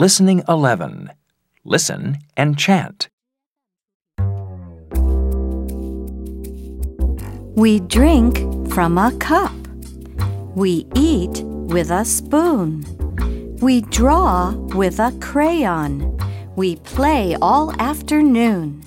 Listening 11. Listen and chant. We drink from a cup. We eat with a spoon. We draw with a crayon. We play all afternoon.